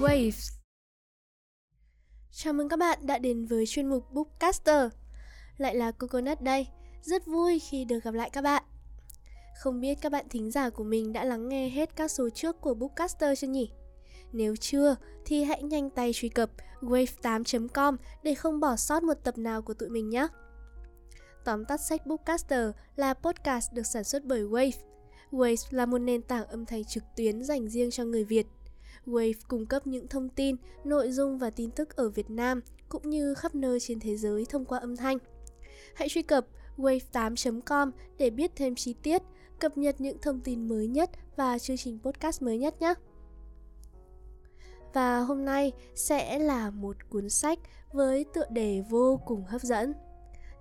Waves Chào mừng các bạn đã đến với chuyên mục Bookcaster Lại là Coconut đây Rất vui khi được gặp lại các bạn Không biết các bạn thính giả của mình đã lắng nghe hết các số trước của Bookcaster chưa nhỉ? Nếu chưa, thì hãy nhanh tay truy cập wave8.com để không bỏ sót một tập nào của tụi mình nhé. Tóm tắt sách Bookcaster là podcast được sản xuất bởi Wave. Wave là một nền tảng âm thanh trực tuyến dành riêng cho người Việt. Wave cung cấp những thông tin, nội dung và tin tức ở Việt Nam cũng như khắp nơi trên thế giới thông qua âm thanh. Hãy truy cập wave8.com để biết thêm chi tiết, cập nhật những thông tin mới nhất và chương trình podcast mới nhất nhé. Và hôm nay sẽ là một cuốn sách với tựa đề vô cùng hấp dẫn.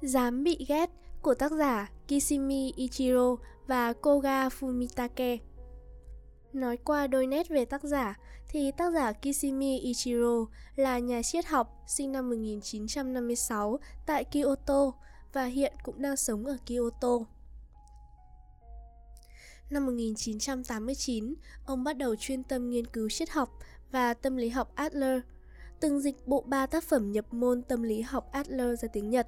Dám bị ghét của tác giả Kishimi Ichiro và Koga Fumitake. Nói qua đôi nét về tác giả thì tác giả Kishimi Ichiro là nhà triết học sinh năm 1956 tại Kyoto và hiện cũng đang sống ở Kyoto. Năm 1989, ông bắt đầu chuyên tâm nghiên cứu triết học và tâm lý học Adler, từng dịch bộ ba tác phẩm nhập môn tâm lý học Adler ra tiếng Nhật.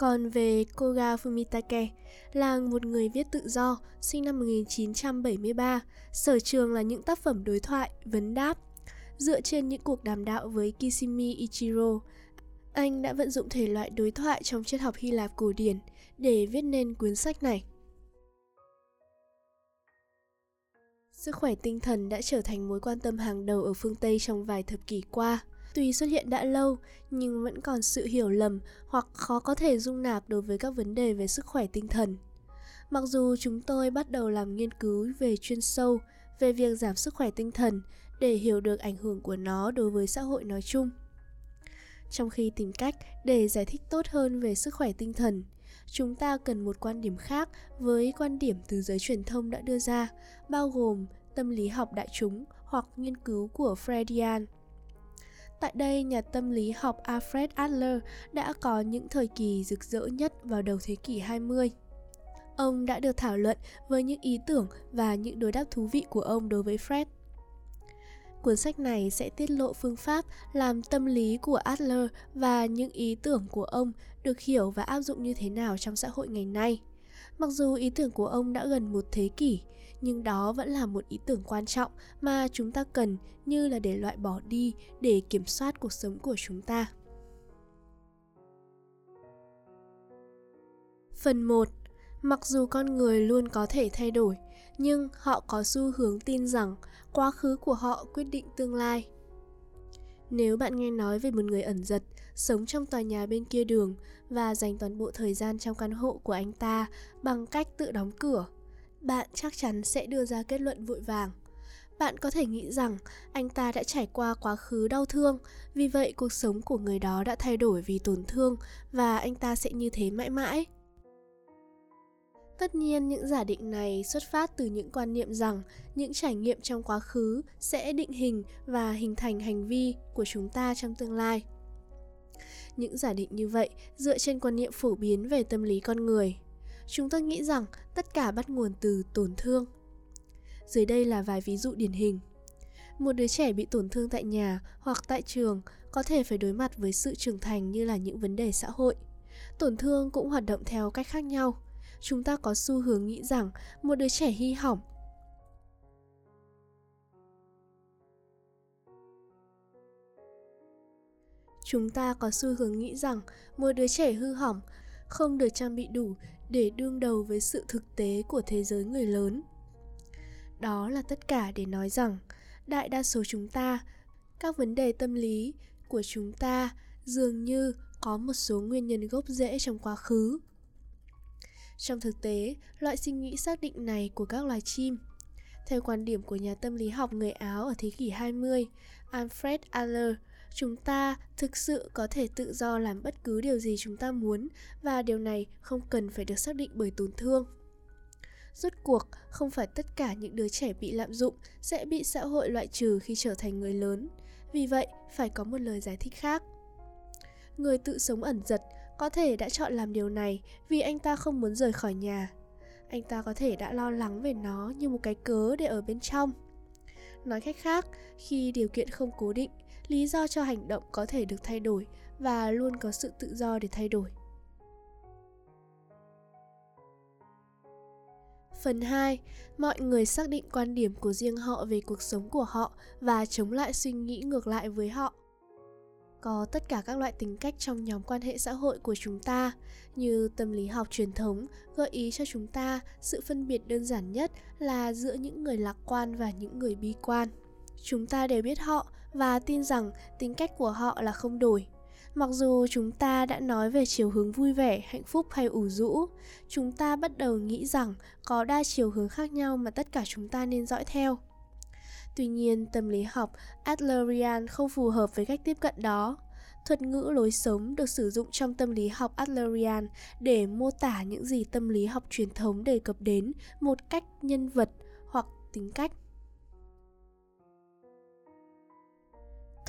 Còn về Koga Fumitake là một người viết tự do, sinh năm 1973, sở trường là những tác phẩm đối thoại, vấn đáp. Dựa trên những cuộc đàm đạo với Kishimi Ichiro, anh đã vận dụng thể loại đối thoại trong triết học Hy Lạp cổ điển để viết nên cuốn sách này. Sức khỏe tinh thần đã trở thành mối quan tâm hàng đầu ở phương Tây trong vài thập kỷ qua. Tuy xuất hiện đã lâu, nhưng vẫn còn sự hiểu lầm hoặc khó có thể dung nạp đối với các vấn đề về sức khỏe tinh thần. Mặc dù chúng tôi bắt đầu làm nghiên cứu về chuyên sâu về việc giảm sức khỏe tinh thần để hiểu được ảnh hưởng của nó đối với xã hội nói chung. Trong khi tìm cách để giải thích tốt hơn về sức khỏe tinh thần, chúng ta cần một quan điểm khác với quan điểm từ giới truyền thông đã đưa ra, bao gồm tâm lý học đại chúng hoặc nghiên cứu của Freudian. Tại đây, nhà tâm lý học Alfred Adler đã có những thời kỳ rực rỡ nhất vào đầu thế kỷ 20. Ông đã được thảo luận với những ý tưởng và những đối đáp thú vị của ông đối với Fred. Cuốn sách này sẽ tiết lộ phương pháp làm tâm lý của Adler và những ý tưởng của ông được hiểu và áp dụng như thế nào trong xã hội ngày nay. Mặc dù ý tưởng của ông đã gần một thế kỷ, nhưng đó vẫn là một ý tưởng quan trọng mà chúng ta cần như là để loại bỏ đi để kiểm soát cuộc sống của chúng ta. Phần 1. Mặc dù con người luôn có thể thay đổi, nhưng họ có xu hướng tin rằng quá khứ của họ quyết định tương lai. Nếu bạn nghe nói về một người ẩn giật, sống trong tòa nhà bên kia đường và dành toàn bộ thời gian trong căn hộ của anh ta bằng cách tự đóng cửa, bạn chắc chắn sẽ đưa ra kết luận vội vàng. Bạn có thể nghĩ rằng anh ta đã trải qua quá khứ đau thương, vì vậy cuộc sống của người đó đã thay đổi vì tổn thương và anh ta sẽ như thế mãi mãi. Tất nhiên những giả định này xuất phát từ những quan niệm rằng những trải nghiệm trong quá khứ sẽ định hình và hình thành hành vi của chúng ta trong tương lai. Những giả định như vậy dựa trên quan niệm phổ biến về tâm lý con người. Chúng ta nghĩ rằng tất cả bắt nguồn từ tổn thương. Dưới đây là vài ví dụ điển hình. Một đứa trẻ bị tổn thương tại nhà hoặc tại trường có thể phải đối mặt với sự trưởng thành như là những vấn đề xã hội. Tổn thương cũng hoạt động theo cách khác nhau chúng ta có xu hướng nghĩ rằng một đứa trẻ hy hỏng chúng ta có xu hướng nghĩ rằng một đứa trẻ hư hỏng, không được trang bị đủ để đương đầu với sự thực tế của thế giới người lớn. Đó là tất cả để nói rằng đại đa số chúng ta các vấn đề tâm lý của chúng ta dường như có một số nguyên nhân gốc rễ trong quá khứ. Trong thực tế, loại suy nghĩ xác định này của các loài chim theo quan điểm của nhà tâm lý học người Áo ở thế kỷ 20, Alfred Adler, chúng ta thực sự có thể tự do làm bất cứ điều gì chúng ta muốn và điều này không cần phải được xác định bởi tổn thương. Rốt cuộc, không phải tất cả những đứa trẻ bị lạm dụng sẽ bị xã hội loại trừ khi trở thành người lớn. Vì vậy, phải có một lời giải thích khác. Người tự sống ẩn giật có thể đã chọn làm điều này vì anh ta không muốn rời khỏi nhà. Anh ta có thể đã lo lắng về nó như một cái cớ để ở bên trong. Nói cách khác, khi điều kiện không cố định, lý do cho hành động có thể được thay đổi và luôn có sự tự do để thay đổi. Phần 2, mọi người xác định quan điểm của riêng họ về cuộc sống của họ và chống lại suy nghĩ ngược lại với họ. Có tất cả các loại tính cách trong nhóm quan hệ xã hội của chúng ta, như tâm lý học truyền thống gợi ý cho chúng ta sự phân biệt đơn giản nhất là giữa những người lạc quan và những người bi quan. Chúng ta đều biết họ và tin rằng tính cách của họ là không đổi. Mặc dù chúng ta đã nói về chiều hướng vui vẻ, hạnh phúc hay ủ rũ, chúng ta bắt đầu nghĩ rằng có đa chiều hướng khác nhau mà tất cả chúng ta nên dõi theo. Tuy nhiên, tâm lý học adlerian không phù hợp với cách tiếp cận đó. Thuật ngữ lối sống được sử dụng trong tâm lý học adlerian để mô tả những gì tâm lý học truyền thống đề cập đến một cách nhân vật hoặc tính cách.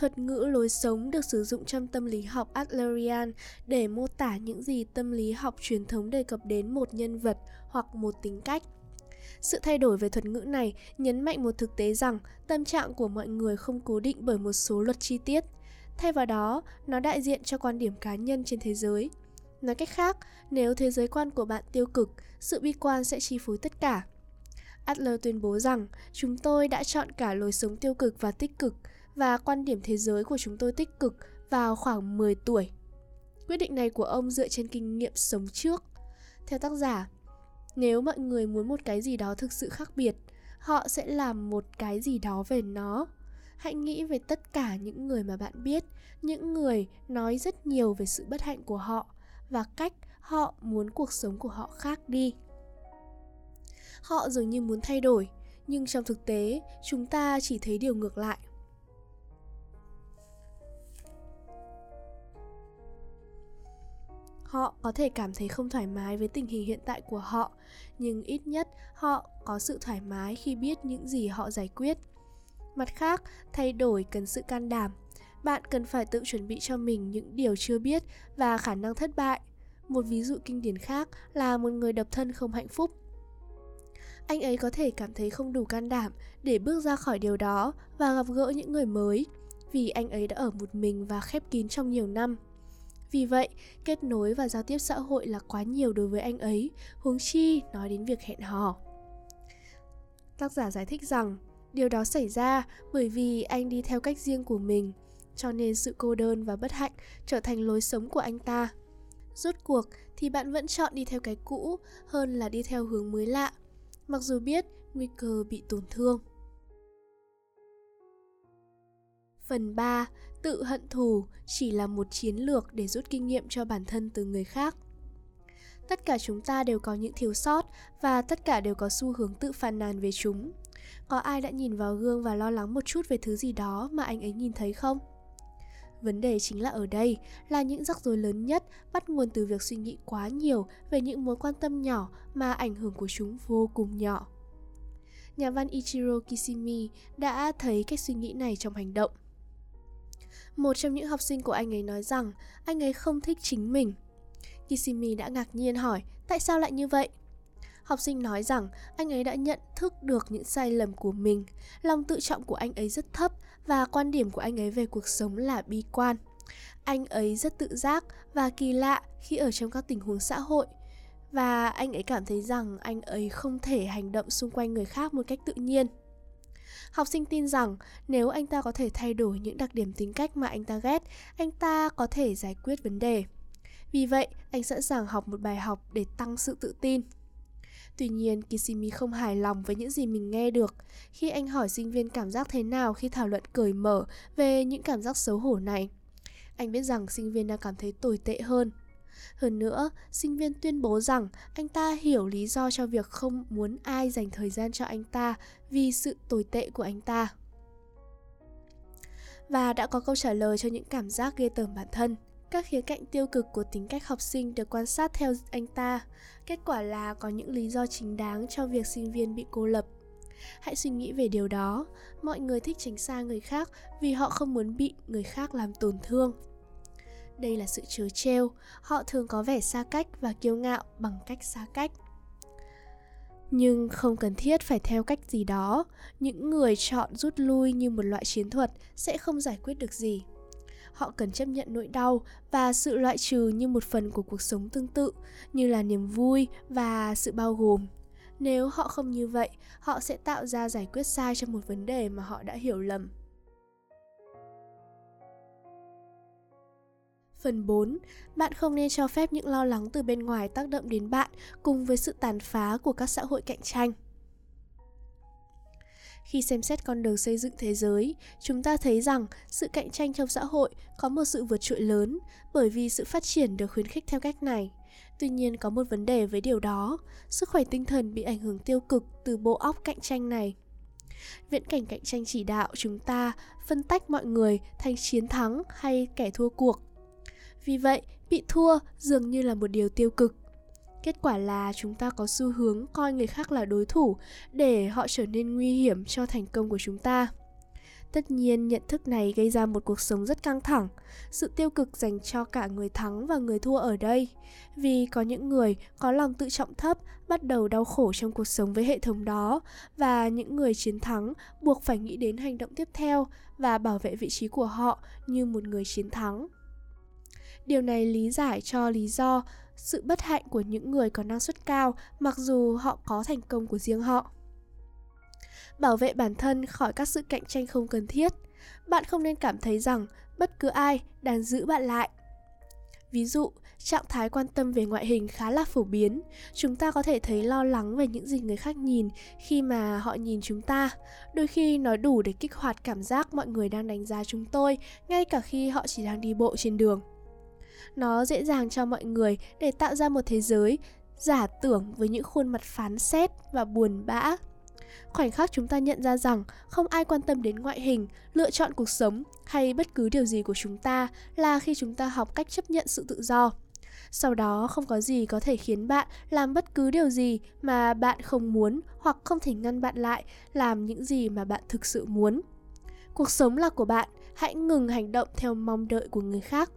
Thuật ngữ lối sống được sử dụng trong tâm lý học Adlerian để mô tả những gì tâm lý học truyền thống đề cập đến một nhân vật hoặc một tính cách. Sự thay đổi về thuật ngữ này nhấn mạnh một thực tế rằng tâm trạng của mọi người không cố định bởi một số luật chi tiết. Thay vào đó, nó đại diện cho quan điểm cá nhân trên thế giới. Nói cách khác, nếu thế giới quan của bạn tiêu cực, sự bi quan sẽ chi phối tất cả. Adler tuyên bố rằng chúng tôi đã chọn cả lối sống tiêu cực và tích cực, và quan điểm thế giới của chúng tôi tích cực vào khoảng 10 tuổi. Quyết định này của ông dựa trên kinh nghiệm sống trước. Theo tác giả, nếu mọi người muốn một cái gì đó thực sự khác biệt, họ sẽ làm một cái gì đó về nó. Hãy nghĩ về tất cả những người mà bạn biết, những người nói rất nhiều về sự bất hạnh của họ và cách họ muốn cuộc sống của họ khác đi. Họ dường như muốn thay đổi, nhưng trong thực tế, chúng ta chỉ thấy điều ngược lại. Họ có thể cảm thấy không thoải mái với tình hình hiện tại của họ, nhưng ít nhất họ có sự thoải mái khi biết những gì họ giải quyết. Mặt khác, thay đổi cần sự can đảm. Bạn cần phải tự chuẩn bị cho mình những điều chưa biết và khả năng thất bại. Một ví dụ kinh điển khác là một người độc thân không hạnh phúc. Anh ấy có thể cảm thấy không đủ can đảm để bước ra khỏi điều đó và gặp gỡ những người mới, vì anh ấy đã ở một mình và khép kín trong nhiều năm vì vậy, kết nối và giao tiếp xã hội là quá nhiều đối với anh ấy, huống chi nói đến việc hẹn hò. Tác giả giải thích rằng, điều đó xảy ra bởi vì anh đi theo cách riêng của mình, cho nên sự cô đơn và bất hạnh trở thành lối sống của anh ta. Rốt cuộc thì bạn vẫn chọn đi theo cái cũ hơn là đi theo hướng mới lạ, mặc dù biết nguy cơ bị tổn thương. Phần 3. Tự hận thù chỉ là một chiến lược để rút kinh nghiệm cho bản thân từ người khác. Tất cả chúng ta đều có những thiếu sót và tất cả đều có xu hướng tự phàn nàn về chúng. Có ai đã nhìn vào gương và lo lắng một chút về thứ gì đó mà anh ấy nhìn thấy không? Vấn đề chính là ở đây là những rắc rối lớn nhất bắt nguồn từ việc suy nghĩ quá nhiều về những mối quan tâm nhỏ mà ảnh hưởng của chúng vô cùng nhỏ. Nhà văn Ichiro Kishimi đã thấy cách suy nghĩ này trong hành động. Một trong những học sinh của anh ấy nói rằng anh ấy không thích chính mình. Kishimi đã ngạc nhiên hỏi tại sao lại như vậy? Học sinh nói rằng anh ấy đã nhận thức được những sai lầm của mình, lòng tự trọng của anh ấy rất thấp và quan điểm của anh ấy về cuộc sống là bi quan. Anh ấy rất tự giác và kỳ lạ khi ở trong các tình huống xã hội và anh ấy cảm thấy rằng anh ấy không thể hành động xung quanh người khác một cách tự nhiên. Học sinh tin rằng nếu anh ta có thể thay đổi những đặc điểm tính cách mà anh ta ghét, anh ta có thể giải quyết vấn đề. Vì vậy, anh sẵn sàng học một bài học để tăng sự tự tin. Tuy nhiên, Kishimi không hài lòng với những gì mình nghe được khi anh hỏi sinh viên cảm giác thế nào khi thảo luận cởi mở về những cảm giác xấu hổ này. Anh biết rằng sinh viên đang cảm thấy tồi tệ hơn hơn nữa, sinh viên tuyên bố rằng anh ta hiểu lý do cho việc không muốn ai dành thời gian cho anh ta vì sự tồi tệ của anh ta. Và đã có câu trả lời cho những cảm giác ghê tởm bản thân. Các khía cạnh tiêu cực của tính cách học sinh được quan sát theo anh ta. Kết quả là có những lý do chính đáng cho việc sinh viên bị cô lập hãy suy nghĩ về điều đó mọi người thích tránh xa người khác vì họ không muốn bị người khác làm tổn thương đây là sự trớ trêu. Họ thường có vẻ xa cách và kiêu ngạo bằng cách xa cách. Nhưng không cần thiết phải theo cách gì đó. Những người chọn rút lui như một loại chiến thuật sẽ không giải quyết được gì. Họ cần chấp nhận nỗi đau và sự loại trừ như một phần của cuộc sống tương tự, như là niềm vui và sự bao gồm. Nếu họ không như vậy, họ sẽ tạo ra giải quyết sai cho một vấn đề mà họ đã hiểu lầm. Phần 4. Bạn không nên cho phép những lo lắng từ bên ngoài tác động đến bạn cùng với sự tàn phá của các xã hội cạnh tranh. Khi xem xét con đường xây dựng thế giới, chúng ta thấy rằng sự cạnh tranh trong xã hội có một sự vượt trội lớn bởi vì sự phát triển được khuyến khích theo cách này. Tuy nhiên có một vấn đề với điều đó, sức khỏe tinh thần bị ảnh hưởng tiêu cực từ bộ óc cạnh tranh này. Viễn cảnh cạnh tranh chỉ đạo chúng ta phân tách mọi người thành chiến thắng hay kẻ thua cuộc vì vậy, bị thua dường như là một điều tiêu cực. Kết quả là chúng ta có xu hướng coi người khác là đối thủ để họ trở nên nguy hiểm cho thành công của chúng ta. Tất nhiên, nhận thức này gây ra một cuộc sống rất căng thẳng, sự tiêu cực dành cho cả người thắng và người thua ở đây. Vì có những người có lòng tự trọng thấp bắt đầu đau khổ trong cuộc sống với hệ thống đó và những người chiến thắng buộc phải nghĩ đến hành động tiếp theo và bảo vệ vị trí của họ như một người chiến thắng. Điều này lý giải cho lý do sự bất hạnh của những người có năng suất cao mặc dù họ có thành công của riêng họ. Bảo vệ bản thân khỏi các sự cạnh tranh không cần thiết. Bạn không nên cảm thấy rằng bất cứ ai đang giữ bạn lại. Ví dụ, trạng thái quan tâm về ngoại hình khá là phổ biến. Chúng ta có thể thấy lo lắng về những gì người khác nhìn khi mà họ nhìn chúng ta. Đôi khi nó đủ để kích hoạt cảm giác mọi người đang đánh giá chúng tôi, ngay cả khi họ chỉ đang đi bộ trên đường nó dễ dàng cho mọi người để tạo ra một thế giới, giả tưởng với những khuôn mặt phán xét và buồn bã. Khoảnh khắc chúng ta nhận ra rằng không ai quan tâm đến ngoại hình, lựa chọn cuộc sống hay bất cứ điều gì của chúng ta là khi chúng ta học cách chấp nhận sự tự do. Sau đó, không có gì có thể khiến bạn làm bất cứ điều gì mà bạn không muốn hoặc không thể ngăn bạn lại làm những gì mà bạn thực sự muốn. Cuộc sống là của bạn, hãy ngừng hành động theo mong đợi của người khác.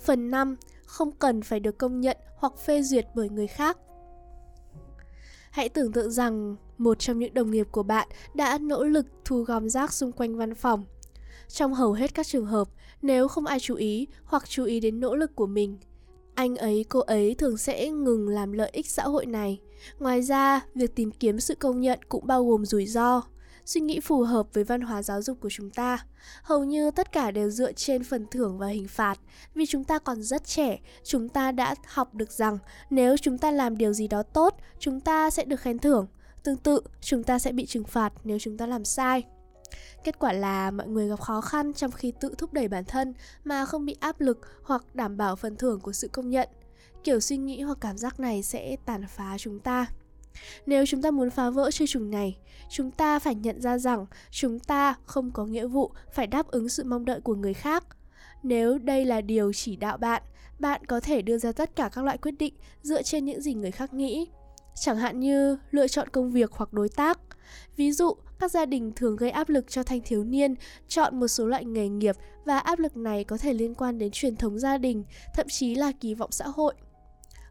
Phần 5. Không cần phải được công nhận hoặc phê duyệt bởi người khác. Hãy tưởng tượng rằng một trong những đồng nghiệp của bạn đã nỗ lực thu gom rác xung quanh văn phòng. Trong hầu hết các trường hợp, nếu không ai chú ý hoặc chú ý đến nỗ lực của mình, anh ấy cô ấy thường sẽ ngừng làm lợi ích xã hội này. Ngoài ra, việc tìm kiếm sự công nhận cũng bao gồm rủi ro suy nghĩ phù hợp với văn hóa giáo dục của chúng ta. Hầu như tất cả đều dựa trên phần thưởng và hình phạt. Vì chúng ta còn rất trẻ, chúng ta đã học được rằng nếu chúng ta làm điều gì đó tốt, chúng ta sẽ được khen thưởng. Tương tự, chúng ta sẽ bị trừng phạt nếu chúng ta làm sai. Kết quả là mọi người gặp khó khăn trong khi tự thúc đẩy bản thân mà không bị áp lực hoặc đảm bảo phần thưởng của sự công nhận. Kiểu suy nghĩ hoặc cảm giác này sẽ tàn phá chúng ta. Nếu chúng ta muốn phá vỡ chơi trùng này, chúng ta phải nhận ra rằng chúng ta không có nghĩa vụ phải đáp ứng sự mong đợi của người khác. Nếu đây là điều chỉ đạo bạn, bạn có thể đưa ra tất cả các loại quyết định dựa trên những gì người khác nghĩ. Chẳng hạn như lựa chọn công việc hoặc đối tác. Ví dụ, các gia đình thường gây áp lực cho thanh thiếu niên chọn một số loại nghề nghiệp và áp lực này có thể liên quan đến truyền thống gia đình, thậm chí là kỳ vọng xã hội.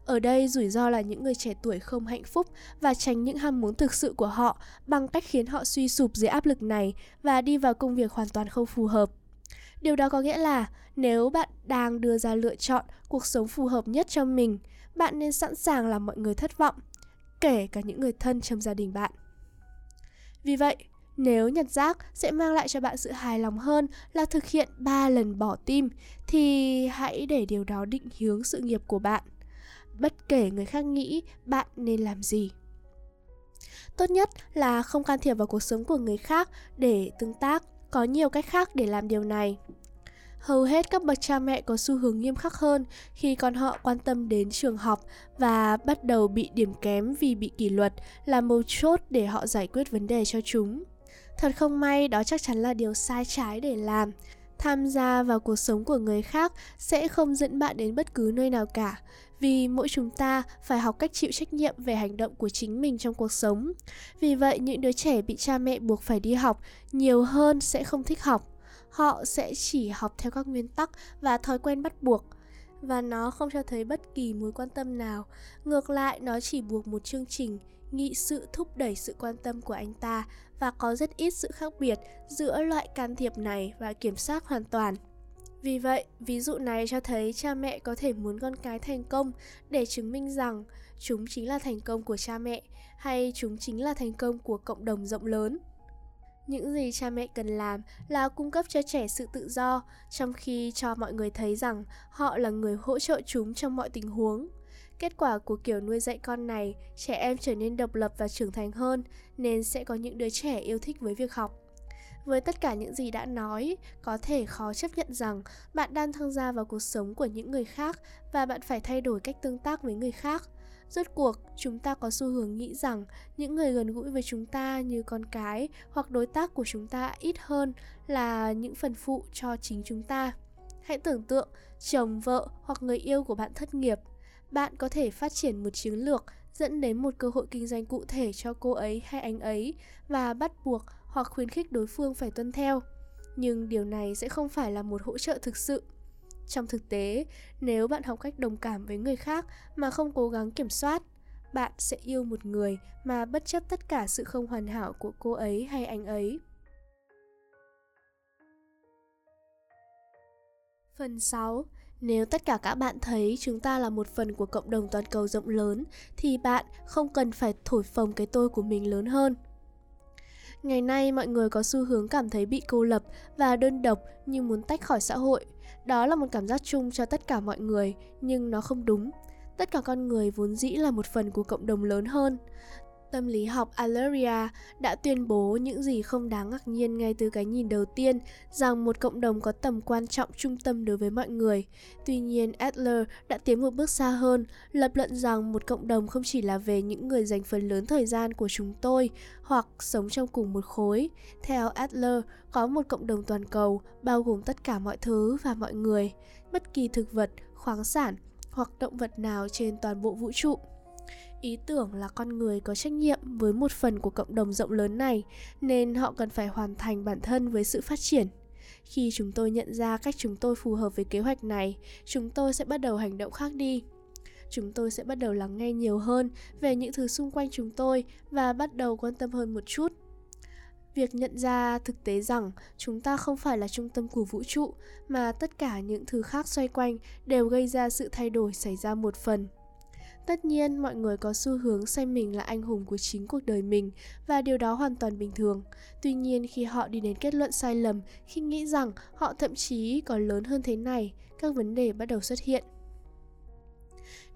Ở đây rủi ro là những người trẻ tuổi không hạnh phúc và tránh những ham muốn thực sự của họ bằng cách khiến họ suy sụp dưới áp lực này và đi vào công việc hoàn toàn không phù hợp. Điều đó có nghĩa là nếu bạn đang đưa ra lựa chọn cuộc sống phù hợp nhất cho mình, bạn nên sẵn sàng làm mọi người thất vọng, kể cả những người thân trong gia đình bạn. Vì vậy, nếu nhặt rác sẽ mang lại cho bạn sự hài lòng hơn là thực hiện 3 lần bỏ tim thì hãy để điều đó định hướng sự nghiệp của bạn bất kể người khác nghĩ bạn nên làm gì. Tốt nhất là không can thiệp vào cuộc sống của người khác để tương tác. Có nhiều cách khác để làm điều này. Hầu hết các bậc cha mẹ có xu hướng nghiêm khắc hơn khi con họ quan tâm đến trường học và bắt đầu bị điểm kém vì bị kỷ luật là mấu chốt để họ giải quyết vấn đề cho chúng. Thật không may, đó chắc chắn là điều sai trái để làm tham gia vào cuộc sống của người khác sẽ không dẫn bạn đến bất cứ nơi nào cả. Vì mỗi chúng ta phải học cách chịu trách nhiệm về hành động của chính mình trong cuộc sống. Vì vậy những đứa trẻ bị cha mẹ buộc phải đi học nhiều hơn sẽ không thích học. Họ sẽ chỉ học theo các nguyên tắc và thói quen bắt buộc. Và nó không cho thấy bất kỳ mối quan tâm nào. Ngược lại, nó chỉ buộc một chương trình nghị sự thúc đẩy sự quan tâm của anh ta và có rất ít sự khác biệt giữa loại can thiệp này và kiểm soát hoàn toàn. Vì vậy, ví dụ này cho thấy cha mẹ có thể muốn con cái thành công để chứng minh rằng chúng chính là thành công của cha mẹ hay chúng chính là thành công của cộng đồng rộng lớn. Những gì cha mẹ cần làm là cung cấp cho trẻ sự tự do, trong khi cho mọi người thấy rằng họ là người hỗ trợ chúng trong mọi tình huống. Kết quả của kiểu nuôi dạy con này, trẻ em trở nên độc lập và trưởng thành hơn, nên sẽ có những đứa trẻ yêu thích với việc học. Với tất cả những gì đã nói, có thể khó chấp nhận rằng bạn đang tham gia vào cuộc sống của những người khác và bạn phải thay đổi cách tương tác với người khác. Rốt cuộc, chúng ta có xu hướng nghĩ rằng những người gần gũi với chúng ta như con cái hoặc đối tác của chúng ta ít hơn là những phần phụ cho chính chúng ta. Hãy tưởng tượng chồng, vợ hoặc người yêu của bạn thất nghiệp. Bạn có thể phát triển một chiến lược dẫn đến một cơ hội kinh doanh cụ thể cho cô ấy hay anh ấy và bắt buộc hoặc khuyến khích đối phương phải tuân theo. Nhưng điều này sẽ không phải là một hỗ trợ thực sự trong thực tế, nếu bạn học cách đồng cảm với người khác mà không cố gắng kiểm soát, bạn sẽ yêu một người mà bất chấp tất cả sự không hoàn hảo của cô ấy hay anh ấy Phần 6. Nếu tất cả các bạn thấy chúng ta là một phần của cộng đồng toàn cầu rộng lớn thì bạn không cần phải thổi phồng cái tôi của mình lớn hơn. Ngày nay mọi người có xu hướng cảm thấy bị cô lập và đơn độc như muốn tách khỏi xã hội. Đó là một cảm giác chung cho tất cả mọi người, nhưng nó không đúng. Tất cả con người vốn dĩ là một phần của cộng đồng lớn hơn. Tâm lý học Alleria đã tuyên bố những gì không đáng ngạc nhiên ngay từ cái nhìn đầu tiên rằng một cộng đồng có tầm quan trọng trung tâm đối với mọi người. Tuy nhiên, Adler đã tiến một bước xa hơn, lập luận rằng một cộng đồng không chỉ là về những người dành phần lớn thời gian của chúng tôi hoặc sống trong cùng một khối. Theo Adler, có một cộng đồng toàn cầu bao gồm tất cả mọi thứ và mọi người, bất kỳ thực vật, khoáng sản hoặc động vật nào trên toàn bộ vũ trụ ý tưởng là con người có trách nhiệm với một phần của cộng đồng rộng lớn này, nên họ cần phải hoàn thành bản thân với sự phát triển. Khi chúng tôi nhận ra cách chúng tôi phù hợp với kế hoạch này, chúng tôi sẽ bắt đầu hành động khác đi. Chúng tôi sẽ bắt đầu lắng nghe nhiều hơn về những thứ xung quanh chúng tôi và bắt đầu quan tâm hơn một chút. Việc nhận ra thực tế rằng chúng ta không phải là trung tâm của vũ trụ, mà tất cả những thứ khác xoay quanh đều gây ra sự thay đổi xảy ra một phần. Tất nhiên, mọi người có xu hướng xem mình là anh hùng của chính cuộc đời mình và điều đó hoàn toàn bình thường. Tuy nhiên, khi họ đi đến kết luận sai lầm, khi nghĩ rằng họ thậm chí còn lớn hơn thế này, các vấn đề bắt đầu xuất hiện.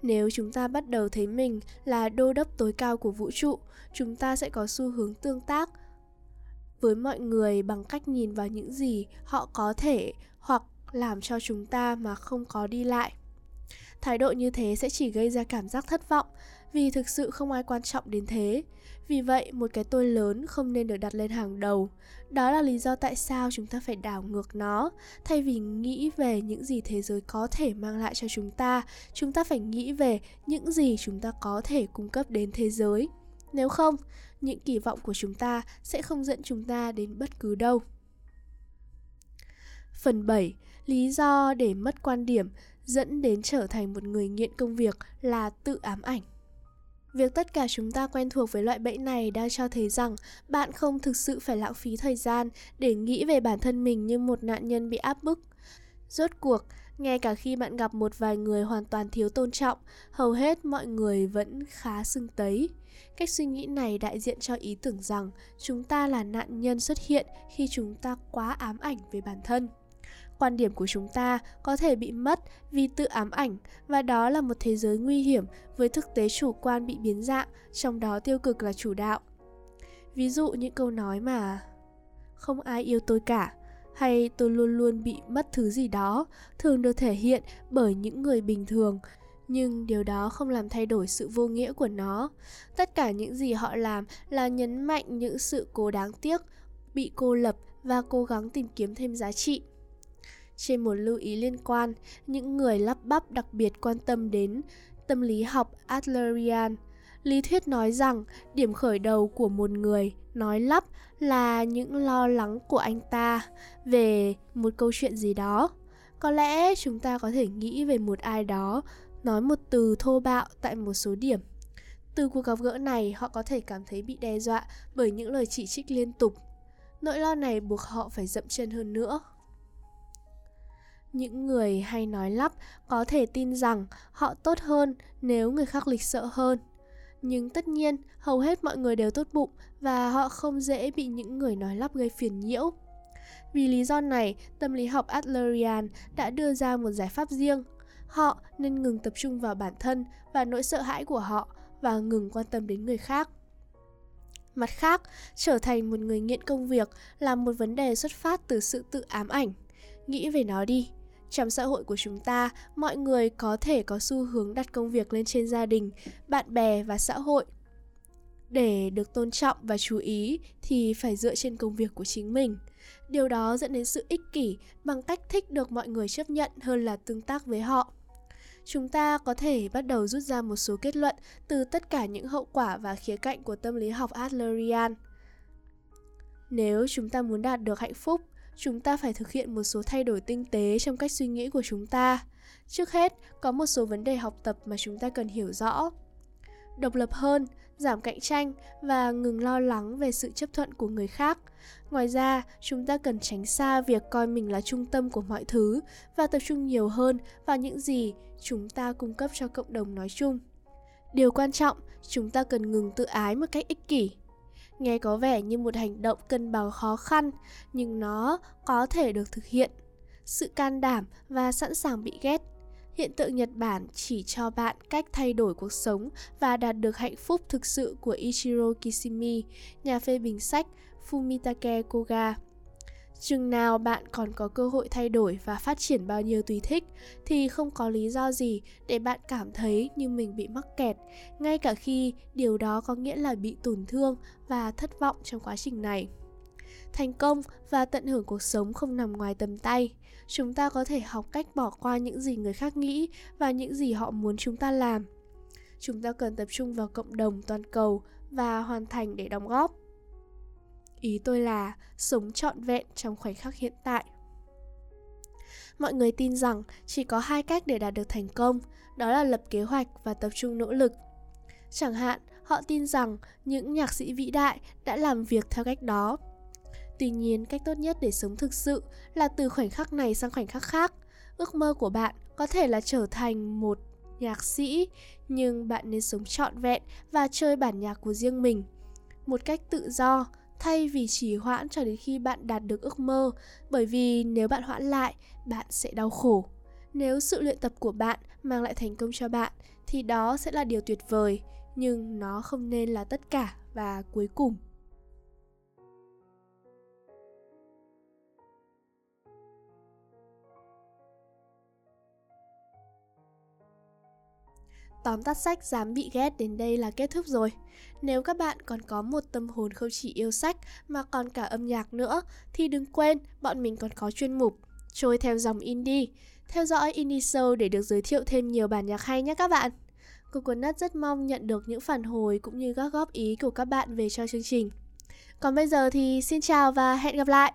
Nếu chúng ta bắt đầu thấy mình là đô đốc tối cao của vũ trụ, chúng ta sẽ có xu hướng tương tác với mọi người bằng cách nhìn vào những gì họ có thể hoặc làm cho chúng ta mà không có đi lại Thái độ như thế sẽ chỉ gây ra cảm giác thất vọng vì thực sự không ai quan trọng đến thế. Vì vậy, một cái tôi lớn không nên được đặt lên hàng đầu. Đó là lý do tại sao chúng ta phải đảo ngược nó. Thay vì nghĩ về những gì thế giới có thể mang lại cho chúng ta, chúng ta phải nghĩ về những gì chúng ta có thể cung cấp đến thế giới. Nếu không, những kỳ vọng của chúng ta sẽ không dẫn chúng ta đến bất cứ đâu. Phần 7. Lý do để mất quan điểm dẫn đến trở thành một người nghiện công việc là tự ám ảnh. Việc tất cả chúng ta quen thuộc với loại bẫy này đang cho thấy rằng bạn không thực sự phải lãng phí thời gian để nghĩ về bản thân mình như một nạn nhân bị áp bức. Rốt cuộc, ngay cả khi bạn gặp một vài người hoàn toàn thiếu tôn trọng, hầu hết mọi người vẫn khá sưng tấy. Cách suy nghĩ này đại diện cho ý tưởng rằng chúng ta là nạn nhân xuất hiện khi chúng ta quá ám ảnh về bản thân quan điểm của chúng ta có thể bị mất vì tự ám ảnh và đó là một thế giới nguy hiểm với thực tế chủ quan bị biến dạng, trong đó tiêu cực là chủ đạo. Ví dụ những câu nói mà không ai yêu tôi cả hay tôi luôn luôn bị mất thứ gì đó thường được thể hiện bởi những người bình thường nhưng điều đó không làm thay đổi sự vô nghĩa của nó tất cả những gì họ làm là nhấn mạnh những sự cố đáng tiếc bị cô lập và cố gắng tìm kiếm thêm giá trị trên một lưu ý liên quan, những người lắp bắp đặc biệt quan tâm đến tâm lý học Adlerian. Lý thuyết nói rằng điểm khởi đầu của một người nói lắp là những lo lắng của anh ta về một câu chuyện gì đó. Có lẽ chúng ta có thể nghĩ về một ai đó nói một từ thô bạo tại một số điểm. Từ cuộc gặp gỡ này, họ có thể cảm thấy bị đe dọa bởi những lời chỉ trích liên tục. Nỗi lo này buộc họ phải dậm chân hơn nữa. Những người hay nói lắp có thể tin rằng họ tốt hơn nếu người khác lịch sợ hơn. Nhưng tất nhiên, hầu hết mọi người đều tốt bụng và họ không dễ bị những người nói lắp gây phiền nhiễu. Vì lý do này, tâm lý học Adlerian đã đưa ra một giải pháp riêng. Họ nên ngừng tập trung vào bản thân và nỗi sợ hãi của họ và ngừng quan tâm đến người khác. Mặt khác, trở thành một người nghiện công việc là một vấn đề xuất phát từ sự tự ám ảnh. Nghĩ về nó đi. Trong xã hội của chúng ta, mọi người có thể có xu hướng đặt công việc lên trên gia đình, bạn bè và xã hội. Để được tôn trọng và chú ý thì phải dựa trên công việc của chính mình. Điều đó dẫn đến sự ích kỷ bằng cách thích được mọi người chấp nhận hơn là tương tác với họ chúng ta có thể bắt đầu rút ra một số kết luận từ tất cả những hậu quả và khía cạnh của tâm lý học Adlerian. Nếu chúng ta muốn đạt được hạnh phúc, chúng ta phải thực hiện một số thay đổi tinh tế trong cách suy nghĩ của chúng ta. Trước hết, có một số vấn đề học tập mà chúng ta cần hiểu rõ. Độc lập hơn, giảm cạnh tranh và ngừng lo lắng về sự chấp thuận của người khác. Ngoài ra, chúng ta cần tránh xa việc coi mình là trung tâm của mọi thứ và tập trung nhiều hơn vào những gì chúng ta cung cấp cho cộng đồng nói chung. Điều quan trọng, chúng ta cần ngừng tự ái một cách ích kỷ. Nghe có vẻ như một hành động cân bằng khó khăn, nhưng nó có thể được thực hiện. Sự can đảm và sẵn sàng bị ghét Hiện tượng Nhật Bản chỉ cho bạn cách thay đổi cuộc sống và đạt được hạnh phúc thực sự của Ichiro Kishimi, nhà phê bình sách Fumitake Koga. Chừng nào bạn còn có cơ hội thay đổi và phát triển bao nhiêu tùy thích thì không có lý do gì để bạn cảm thấy như mình bị mắc kẹt, ngay cả khi điều đó có nghĩa là bị tổn thương và thất vọng trong quá trình này. Thành công và tận hưởng cuộc sống không nằm ngoài tầm tay. Chúng ta có thể học cách bỏ qua những gì người khác nghĩ và những gì họ muốn chúng ta làm. Chúng ta cần tập trung vào cộng đồng toàn cầu và hoàn thành để đóng góp. Ý tôi là sống trọn vẹn trong khoảnh khắc hiện tại. Mọi người tin rằng chỉ có hai cách để đạt được thành công, đó là lập kế hoạch và tập trung nỗ lực. Chẳng hạn, họ tin rằng những nhạc sĩ vĩ đại đã làm việc theo cách đó Tuy nhiên, cách tốt nhất để sống thực sự là từ khoảnh khắc này sang khoảnh khắc khác. Ước mơ của bạn có thể là trở thành một nhạc sĩ, nhưng bạn nên sống trọn vẹn và chơi bản nhạc của riêng mình. Một cách tự do, thay vì chỉ hoãn cho đến khi bạn đạt được ước mơ, bởi vì nếu bạn hoãn lại, bạn sẽ đau khổ. Nếu sự luyện tập của bạn mang lại thành công cho bạn thì đó sẽ là điều tuyệt vời, nhưng nó không nên là tất cả và cuối cùng. Tóm tắt sách dám bị ghét đến đây là kết thúc rồi. Nếu các bạn còn có một tâm hồn không chỉ yêu sách mà còn cả âm nhạc nữa, thì đừng quên bọn mình còn có chuyên mục Trôi theo dòng indie. Theo dõi Indie Show để được giới thiệu thêm nhiều bản nhạc hay nhé các bạn. Coconut rất mong nhận được những phản hồi cũng như các góp ý của các bạn về cho chương trình. Còn bây giờ thì xin chào và hẹn gặp lại!